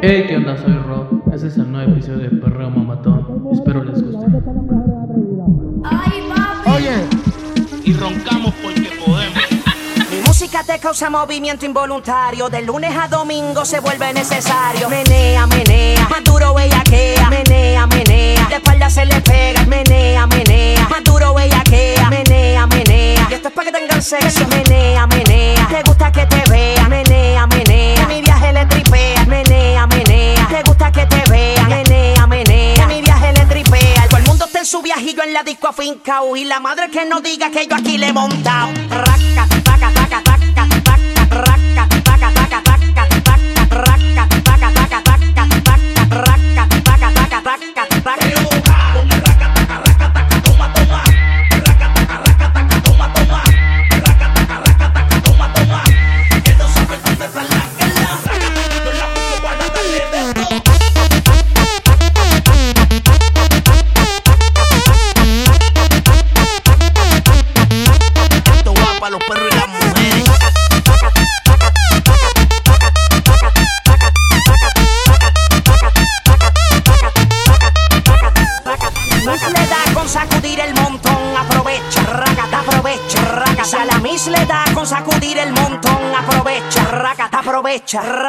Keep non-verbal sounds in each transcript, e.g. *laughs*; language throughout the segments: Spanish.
Hey, ¿qué onda? Soy Rob. Este es el nuevo episodio de Perreo Mamatón. Espero les guste. Ay, Oye, y roncamos porque podemos. *laughs* Mi música te causa movimiento involuntario. De lunes a domingo se vuelve necesario. Menea, menea, más duro bellaquea. Menea, menea, de espalda se le pega. Menea, menea, más duro bellaquea. Menea, menea, y esto es para que tengan sexo. Menea, menea, te gusta que te vea. Menea, menea, mi viaje le tripea. Menea, menea, menea. Te gusta que te vean, menea, menea. Que mi viaje le tripea. Todo el mundo está en su viajillo en la disco afincao. Y la madre que no diga que yo aquí le he montado. Raca, raca, Chao.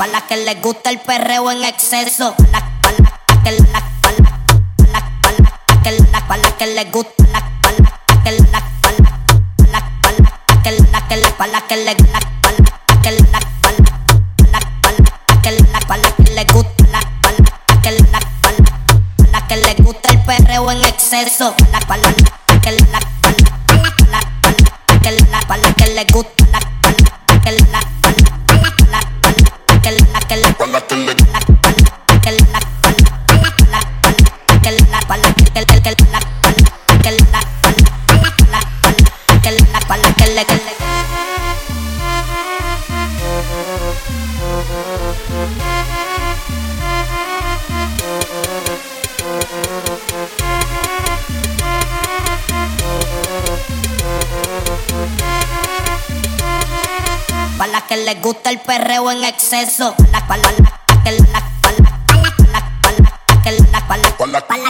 Para las que les gusta el perreo en exceso. Para las que les gusta la que les gusta para que le la para que la para que la para que le gusta la para que la para que le gusta el perreo en exceso para que la para que la para que le gusta Para las que les gusta el perreo en exceso. Gusta el perreo en exceso.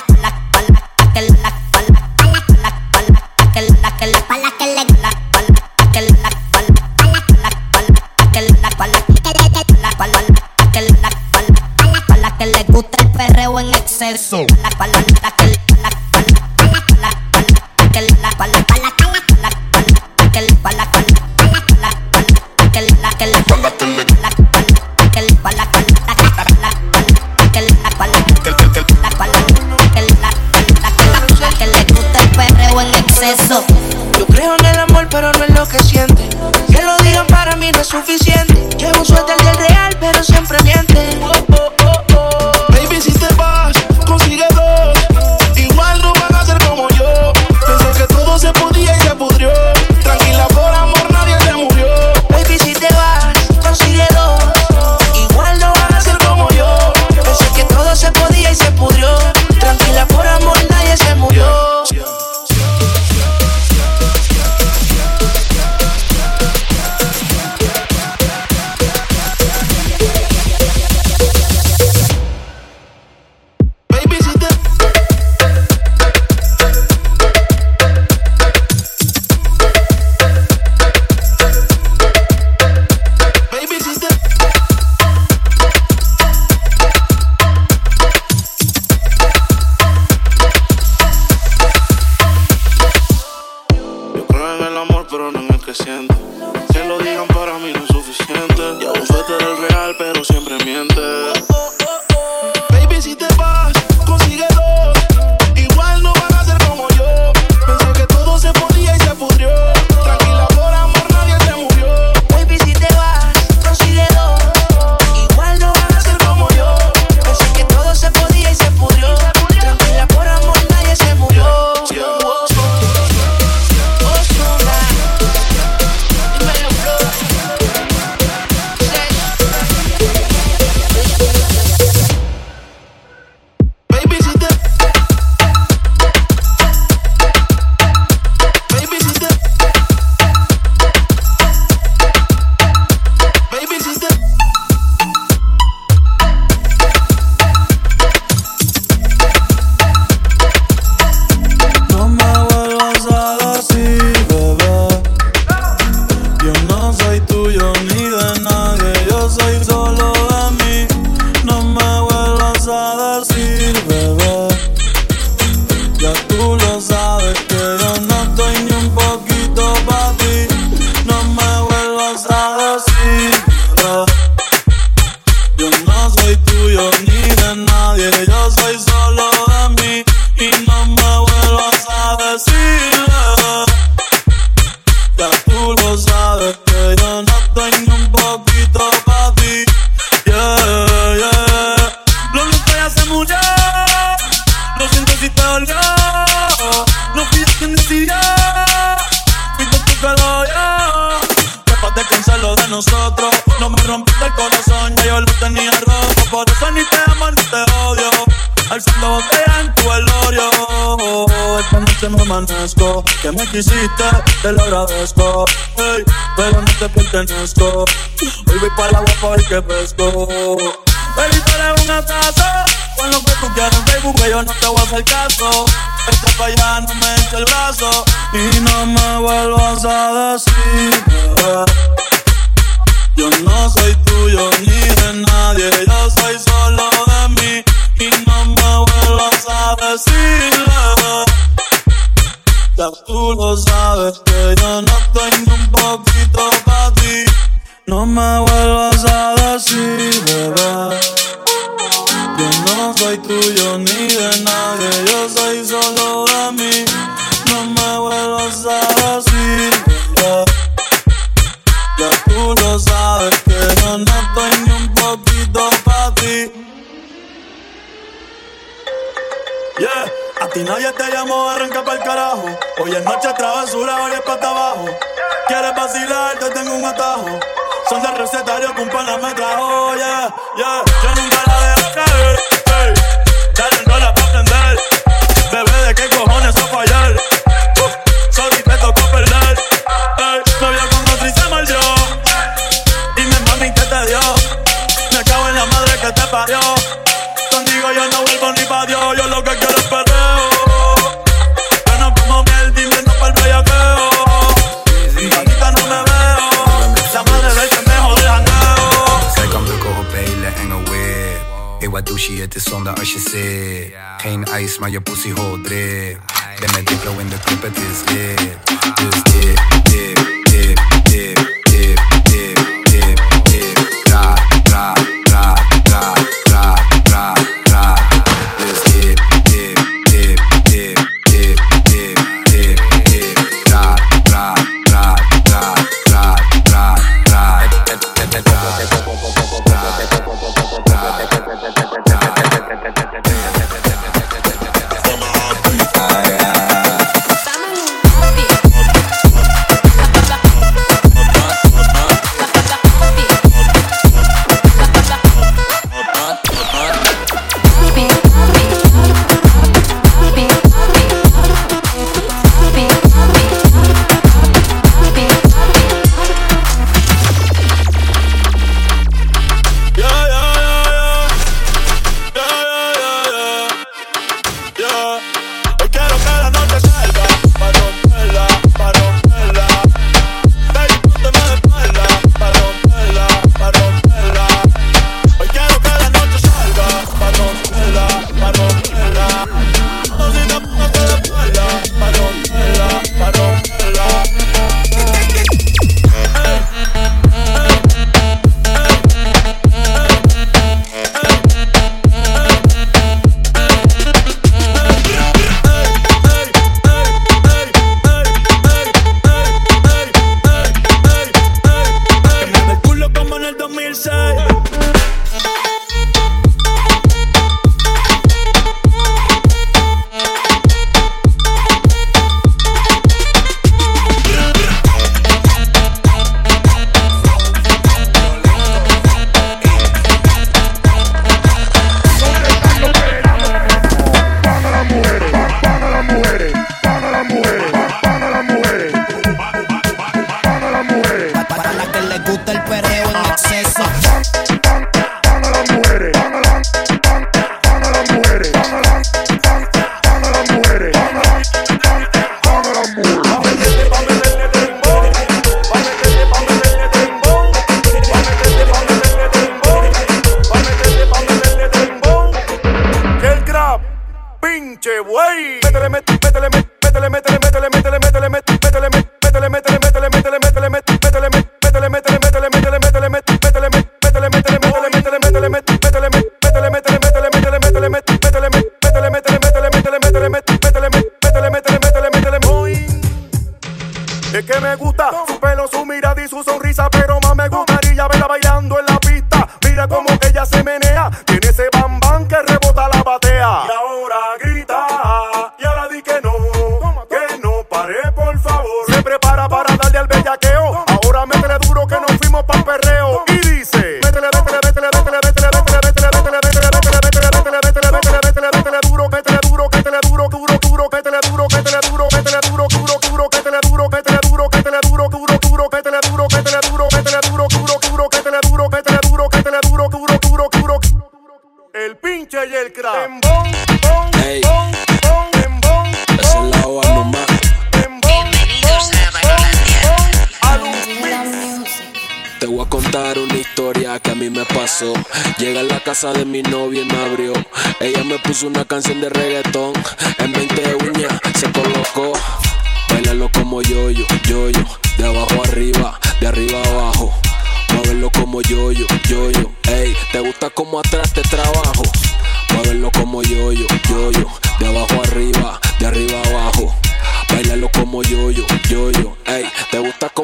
Que me quisiste, te lo agradezco. Pero no te pertenezco. Hoy voy para la agua para ver qué pesco. Baby, tú eres un atraso. Con lo que tú quieras en Facebook, que yo no te voy a hacer caso. Esta pa' no me eches el brazo. Y no me vuelvas a decir. que Yo no soy tuyo ni de nadie, yo soy solo de mí. Y no me vuelvas a decir. Ya tú lo sabes que yo no tengo un poquito para ti. No me vuelvas a decir, bebé. Yo no soy tuyo ni de nadie, yo soy solo de mí. No me vuelvas a decir, bebé. Ya tú lo sabes que yo no tengo a ti nadie te llamó, arranca pa'l carajo. Hoy es noche travesura, hoy es pata abajo. Quieres vacilar, te tengo un atajo. Son de recetario un pana me trajo, yeah, yeah. Yo nunca la dejo caer, hey. Dale en rola pa' aprender. Bebé, ¿de qué cojones a fallar? Sorry, te tocó perder. Hey, me vio con otro y se mordió. Dime, mami, ¿qué te dio? Me cago en la madre que te parió. Contigo yo no vuelvo ni pa' Dios, yo lo que quiero zonde als je zit. Geen ijs, maar je pussy hol drip. Ben met diplo in de club, het is lit. Dus dip, dip, de mi novia y me abrió. Ella me puso una canción de reggaetón. En 20 como yo-yo, yo-yo. De abajo arriba, de arriba abajo. Muévelo como yo-yo, yo-yo. Ey, ¿te gusta como atrás te trabajo? Muévelo como yo-yo, yo-yo.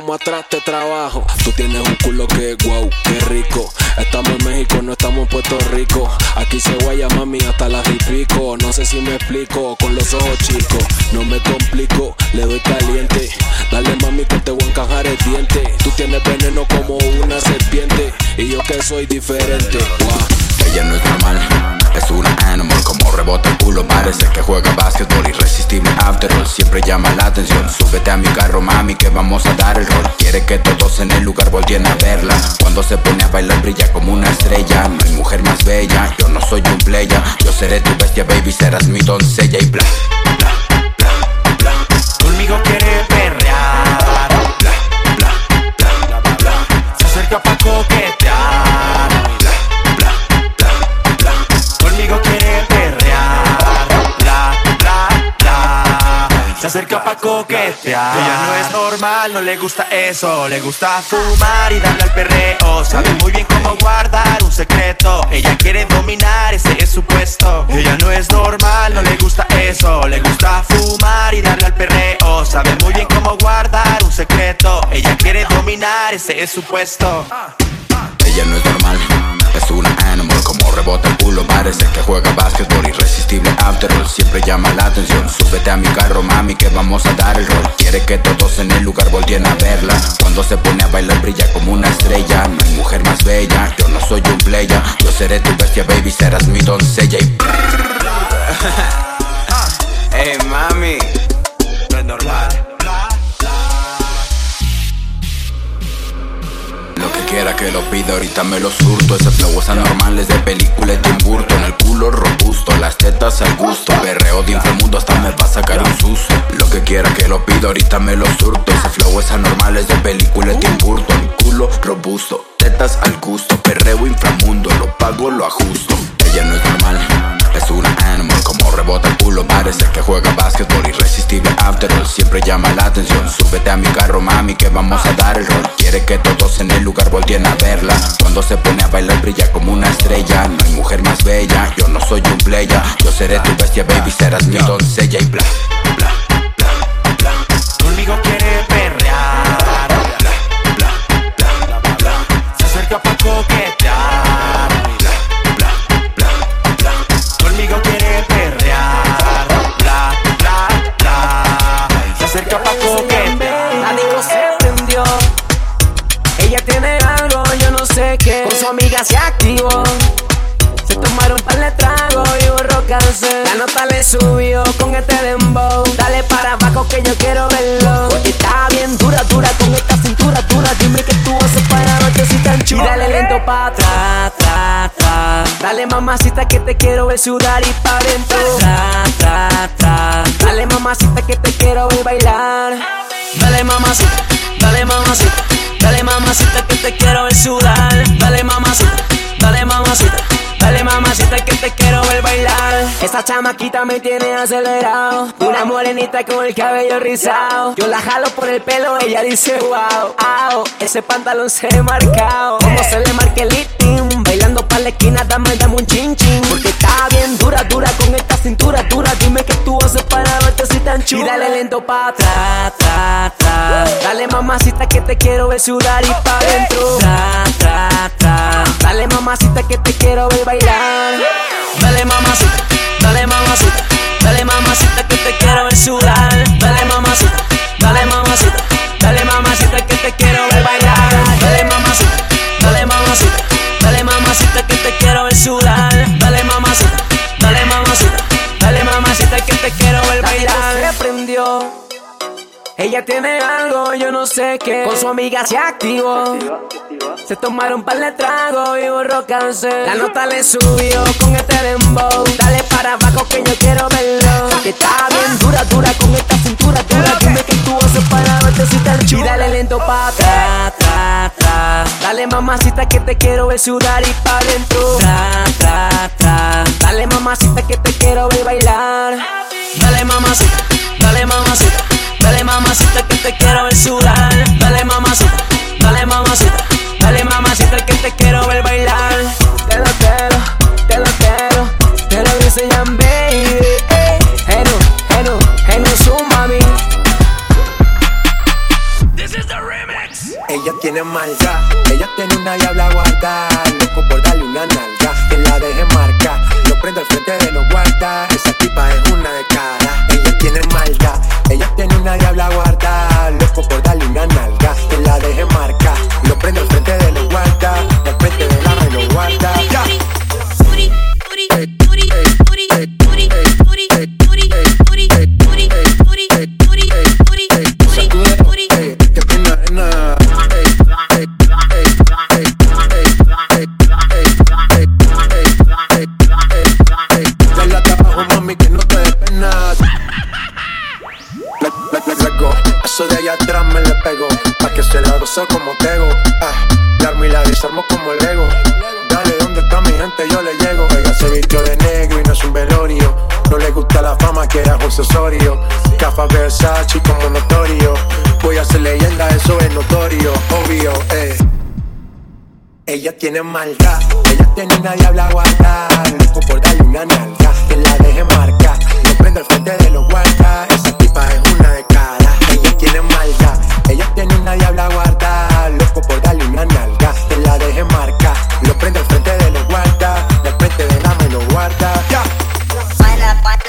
Como atrás te trabajo? Tú tienes un culo que wow, qué rico. Estamos en México, no estamos en Puerto Rico. Aquí se guaya mami hasta las y pico. No sé si me explico, con los ojos chicos. No me complico, le doy caliente. Dale mami que te voy a encajar el diente. Tú tienes veneno como una serpiente. Y yo que soy diferente. Wow. Ella no es normal, es una animal Como rebota el culo, parece que juega básquetbol Irresistible after all, siempre llama la atención. Súbete a mi carro, mami, que vamos a dar el rol. Quiere que todos en el lugar volteen a verla. Cuando se pone a bailar brilla como una estrella. No hay mujer más bella, yo no soy un playa. Yo seré tu bestia, baby, serás mi doncella Y bla, bla, bla, bla. Conmigo quiere perrear. Bla, bla, bla, bla, bla. Se acerca pa' coquetear. Acerca pa' coquetear. Ella no es normal, no le gusta eso. Le gusta fumar y darle al perreo. Sabe muy bien cómo guardar un secreto. Ella quiere dominar, ese es su puesto. Ella no es normal, no le gusta eso. Le gusta fumar y darle al perreo. Sabe muy bien cómo guardar un secreto. Ella quiere dominar, ese es su puesto. Ella no es normal, es una animal Como rebota el culo, parece que juega básquetbol Irresistible after all, siempre llama la atención. Súbete a mi carro, mami, que vamos a dar el rol. Quiere que todos en el lugar volteen a verla. Cuando se pone a bailar brilla como una estrella. No hay mujer más bella, yo no soy un playa Yo seré tu bestia, baby, serás mi doncella y *laughs* Hey mami, Lo que quiera que lo pida, ahorita me lo surto. Ese flow es de película de Tim Burton El culo robusto, las tetas al gusto. Berreo de inframundo hasta me va a sacar un susto. Lo que quiera que lo pida, ahorita me lo surto. Ese flow es de película de Tim Burton Culo robusto, tetas al gusto. Perreo inframundo, lo pago, lo ajusto. Ella no es culo, parece que juega básquetbol Irresistible after all, siempre llama la atención. Súbete a mi carro, mami, que vamos a dar el rol. Quiere que todos en el lugar volteen a verla. Cuando se pone a bailar brilla como una estrella. No hay mujer más bella, yo no soy un playa Yo seré tu bestia, baby, serás mi doncella Y bla, bla, bla, bla. Conmigo quiere La nota le subió con este dembow. Dale para abajo que yo quiero verlo. Porque está bien dura, dura con esta cintura dura. Dime que tú haces para verte si tan chula. Y dale lento pa' atrás, tra, tra. Dale mamacita que te quiero ver sudar y pa' dentro. Tra, tra, tra. Dale mamacita que te quiero ver bailar. Dale mamacita, dale mamacita, dale mamacita que te quiero ver sudar. Dale mamacita, dale mamacita, dale mamacita que te quiero ver bailar. Esa chamaquita me tiene acelerado. Una morenita con el cabello rizado. Yo la jalo por el pelo, ella dice wow, au, ese pantalón se ve marcado. Como se le marque el litín, bailando pa' la esquina, dame, dame un chin chin. Porque está bien dura, dura con esta cintura dura. Dime que tú haces para verte si tan chula. Y dale lento pa' atrás, tra. Dale mamacita que te quiero ver sudar y pa' dentro. Tra, tra. Dale mamacita que te quiero ver bailar. Dale mamacita, dale mamacita, dale mamacita que te quiero ver sudar. Dale mamacita, dale mamacita, Ella tiene algo, yo no sé qué. Con su amiga se activó. Se tomaron par de tragos y borró cáncer. La nota le subió con este dembow. Dale para abajo que yo quiero verlo. Que está bien dura, dura con esta cintura dura. Dime que tú haces para verte si te Y dale lento pa' atrás. Dale mamacita que te quiero ver sudar y pa' dentro. Tra, tra, tra. Dale mamacita que te quiero ver bailar. Dale mamacita, dale mamacita. Dale mamacita que te quiero ver sudar. Dale mamacita, dale mamacita, dale mamacita que te quiero ver bailar. Te lo quiero, te lo quiero, te lo dice Jan baby. Eh, Genu, genu, genu su mami. Ella tiene maldad, ella tiene una diabla guardada. Loco por darle una nalga, que la deje marcar. Prendo al frente de los guardas, esa tipa es una de cara. Ella tiene maldad, ella tiene una diabla guardada. Loco por darle una nalga, que la deje marcar. Gozo como tego. Ah, la armo y la desarmo como Lego. Dale, ¿dónde está mi gente? Yo le llego. Ella se vistió de negro y no es un velorio. No le gusta la fama que es accesorio. Cafa Versace como notorio. Voy a ser leyenda, eso es notorio. Obvio, eh. Ella tiene maldad, ella tiene una diabla guarda. Loco por darle una nalga, que la deje marcar. Lo prendo al frente de los guardas, esa tipa es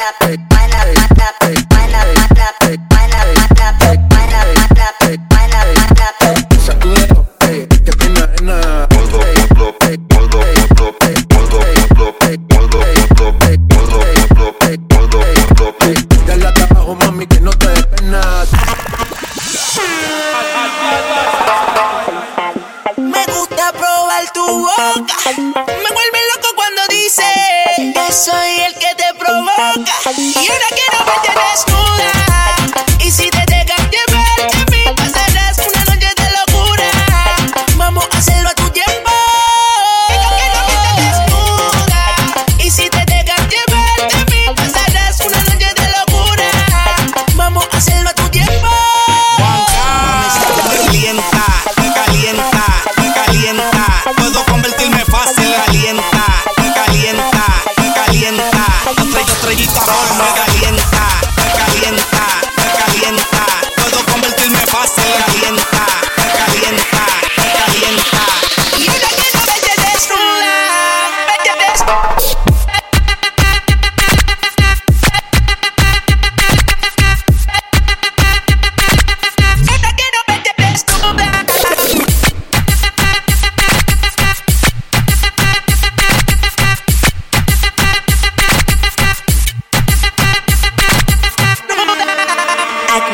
Sacude,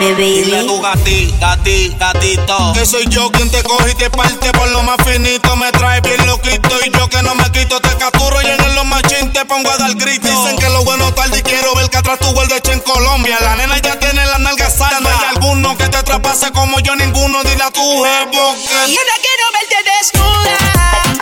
Dile a baby. tu gati, gati, gatito. Que soy yo quien te coge y te parte por lo más finito. Me trae bien loquito y yo que no me quito. Te capturo y en los machín te pongo a dar grito. Dicen que lo bueno tarde y quiero ver que atrás tu hecho en Colombia. La nena ya tiene las nalgas saldas No hay alguno que te traspase como yo ninguno. Dile a tu jevo que Y ahora quiero verte desnuda.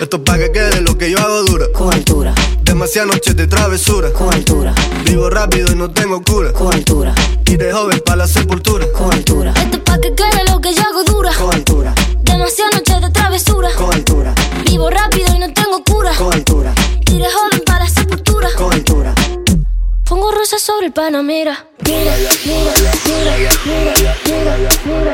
Esto es pa' que quede lo que yo hago dura. Con altura, Demasiadas noches de travesura. con altura, Vivo rápido y no tengo cura. con altura, Y de joven para la sepultura. con altura, Esto es pa' que quede lo que yo hago dura. con altura, Demasiadas noches de travesura. con altura, Vivo rápido y no tengo cura. con altura, Y de joven para la sepultura. con altura. Pongo rosas sobre el Panamera. Mira, mira, mira, mira, mira, mira, mira,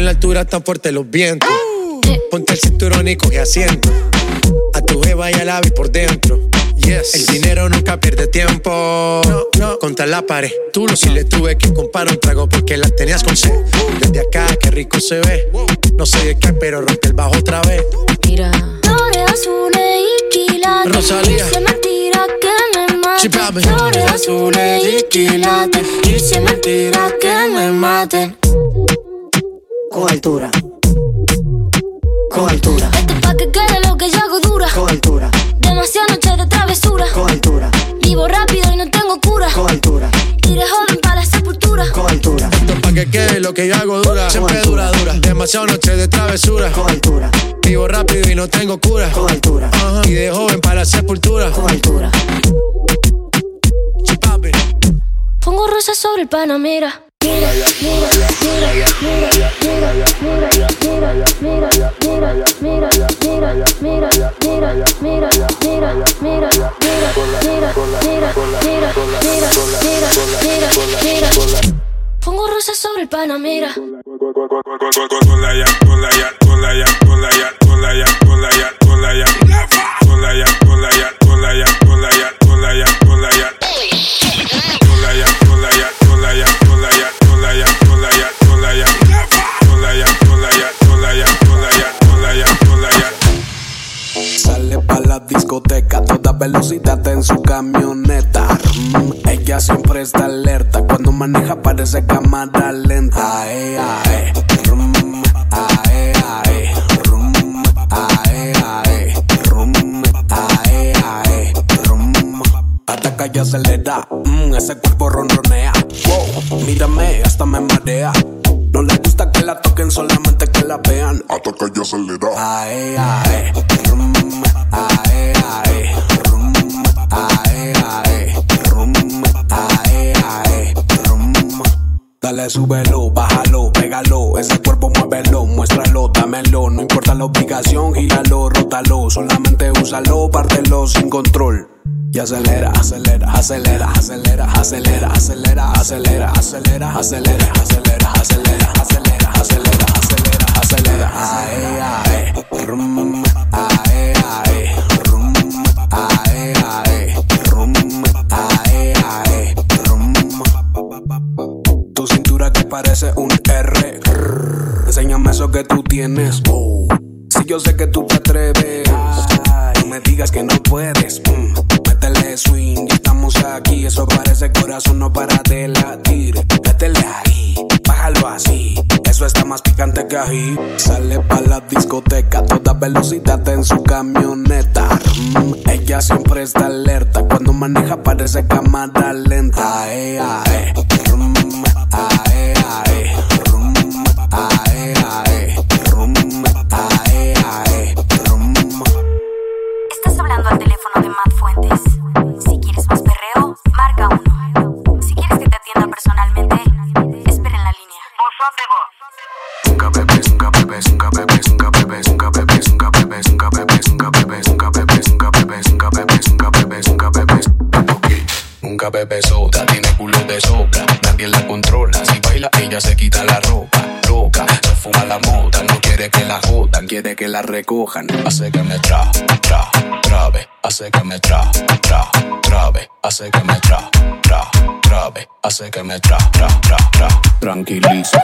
en la altura están fuertes los vientos. Ponte el cinturón y coge asiento. A tu jeva y al ave por dentro. Yes. El dinero nunca pierde tiempo. No, no. Contra la pared. Tú lo si le tuve que comprar un trago porque la tenías con sed. Desde acá, qué rico se ve. No sé de qué, pero rompe el bajo otra vez. Mira. Flores azules y quilates. Rosalía. Dice mentira que me papi. Flores azules y quilates. Dice mentira que me maten. Con altura, con altura, Esto es pa' que quede lo que yo hago dura. con altura, Demasiadas noches de travesura. con altura, Vivo rápido y no tengo cura. con altura, Y de joven para la sepultura. con altura, Esto pa' que quede lo que yo hago dura. Siempre dura, dura. Demasiado noche de travesura. con altura, Vivo rápido y no tengo cura. con altura, Ajá. Y de joven para la sepultura. con altura. Pongo rosas sobre el Panamera. Pongo rosas sobre el panamera. Velocidad en su camioneta. Mm, ella siempre está alerta. Cuando maneja parece cámara lenta. Ae, ae. Rum, ae, ae. Rum, ae, ae. Rum, ae, ae. Rum. Ataca y acelera. Mm, ese cuerpo ronronea. Wow, mírame, hasta me marea. No le gusta que la toquen, solamente que la vean. Ataca y acelera. Ae, ae. Rum, ae, ae. Rum, ae, ae. Rum, ae, ae. Rum. Dale, súbelo, bájalo, pégalo. Ese cuerpo muévelo, muéstralo, dámelo. No importa la obligación, gíralo, rótalo. Solamente úsalo, pártelo sin control. Acelera, acelera, acelera, acelera, acelera, acelera, acelera, acelera, acelera, acelera, acelera, acelera, acelera, acelera, acelera. Ae, ae, rum, ae, ae, rum, ae, ae, rum, ae, ae, rum. Tu cintura que parece un R. Enséñame eso que tú tienes. Oh. Si yo sé que tú te atreves, no me digas que no puedes. Swing, ya estamos aquí. Eso parece corazón, no para de latir. Métele ahí, bájalo así. Eso está más picante que ají. Sale pa' la discoteca, toda velocidad en su camioneta. Mm, ella siempre está alerta. Cuando maneja parece cámara lenta. Ae, ae. Rum, ae, ae. Ae, ae. la recojan. Hace que me tra, tra, trabe. Hace que me tra, tra, trabe. Hace que me tra, tra, trabe. Hace que me tra, tra, tra, tra. Tranquiliza.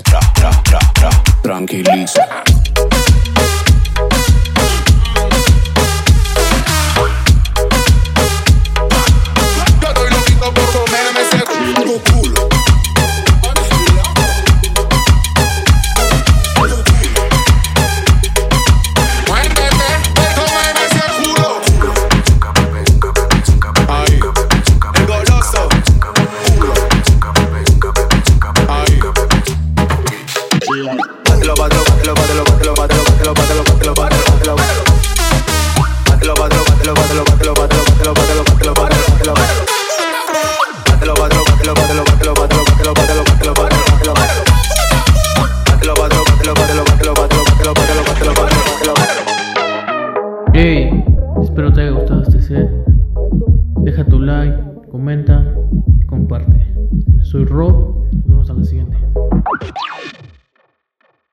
tra. Tranquiliza.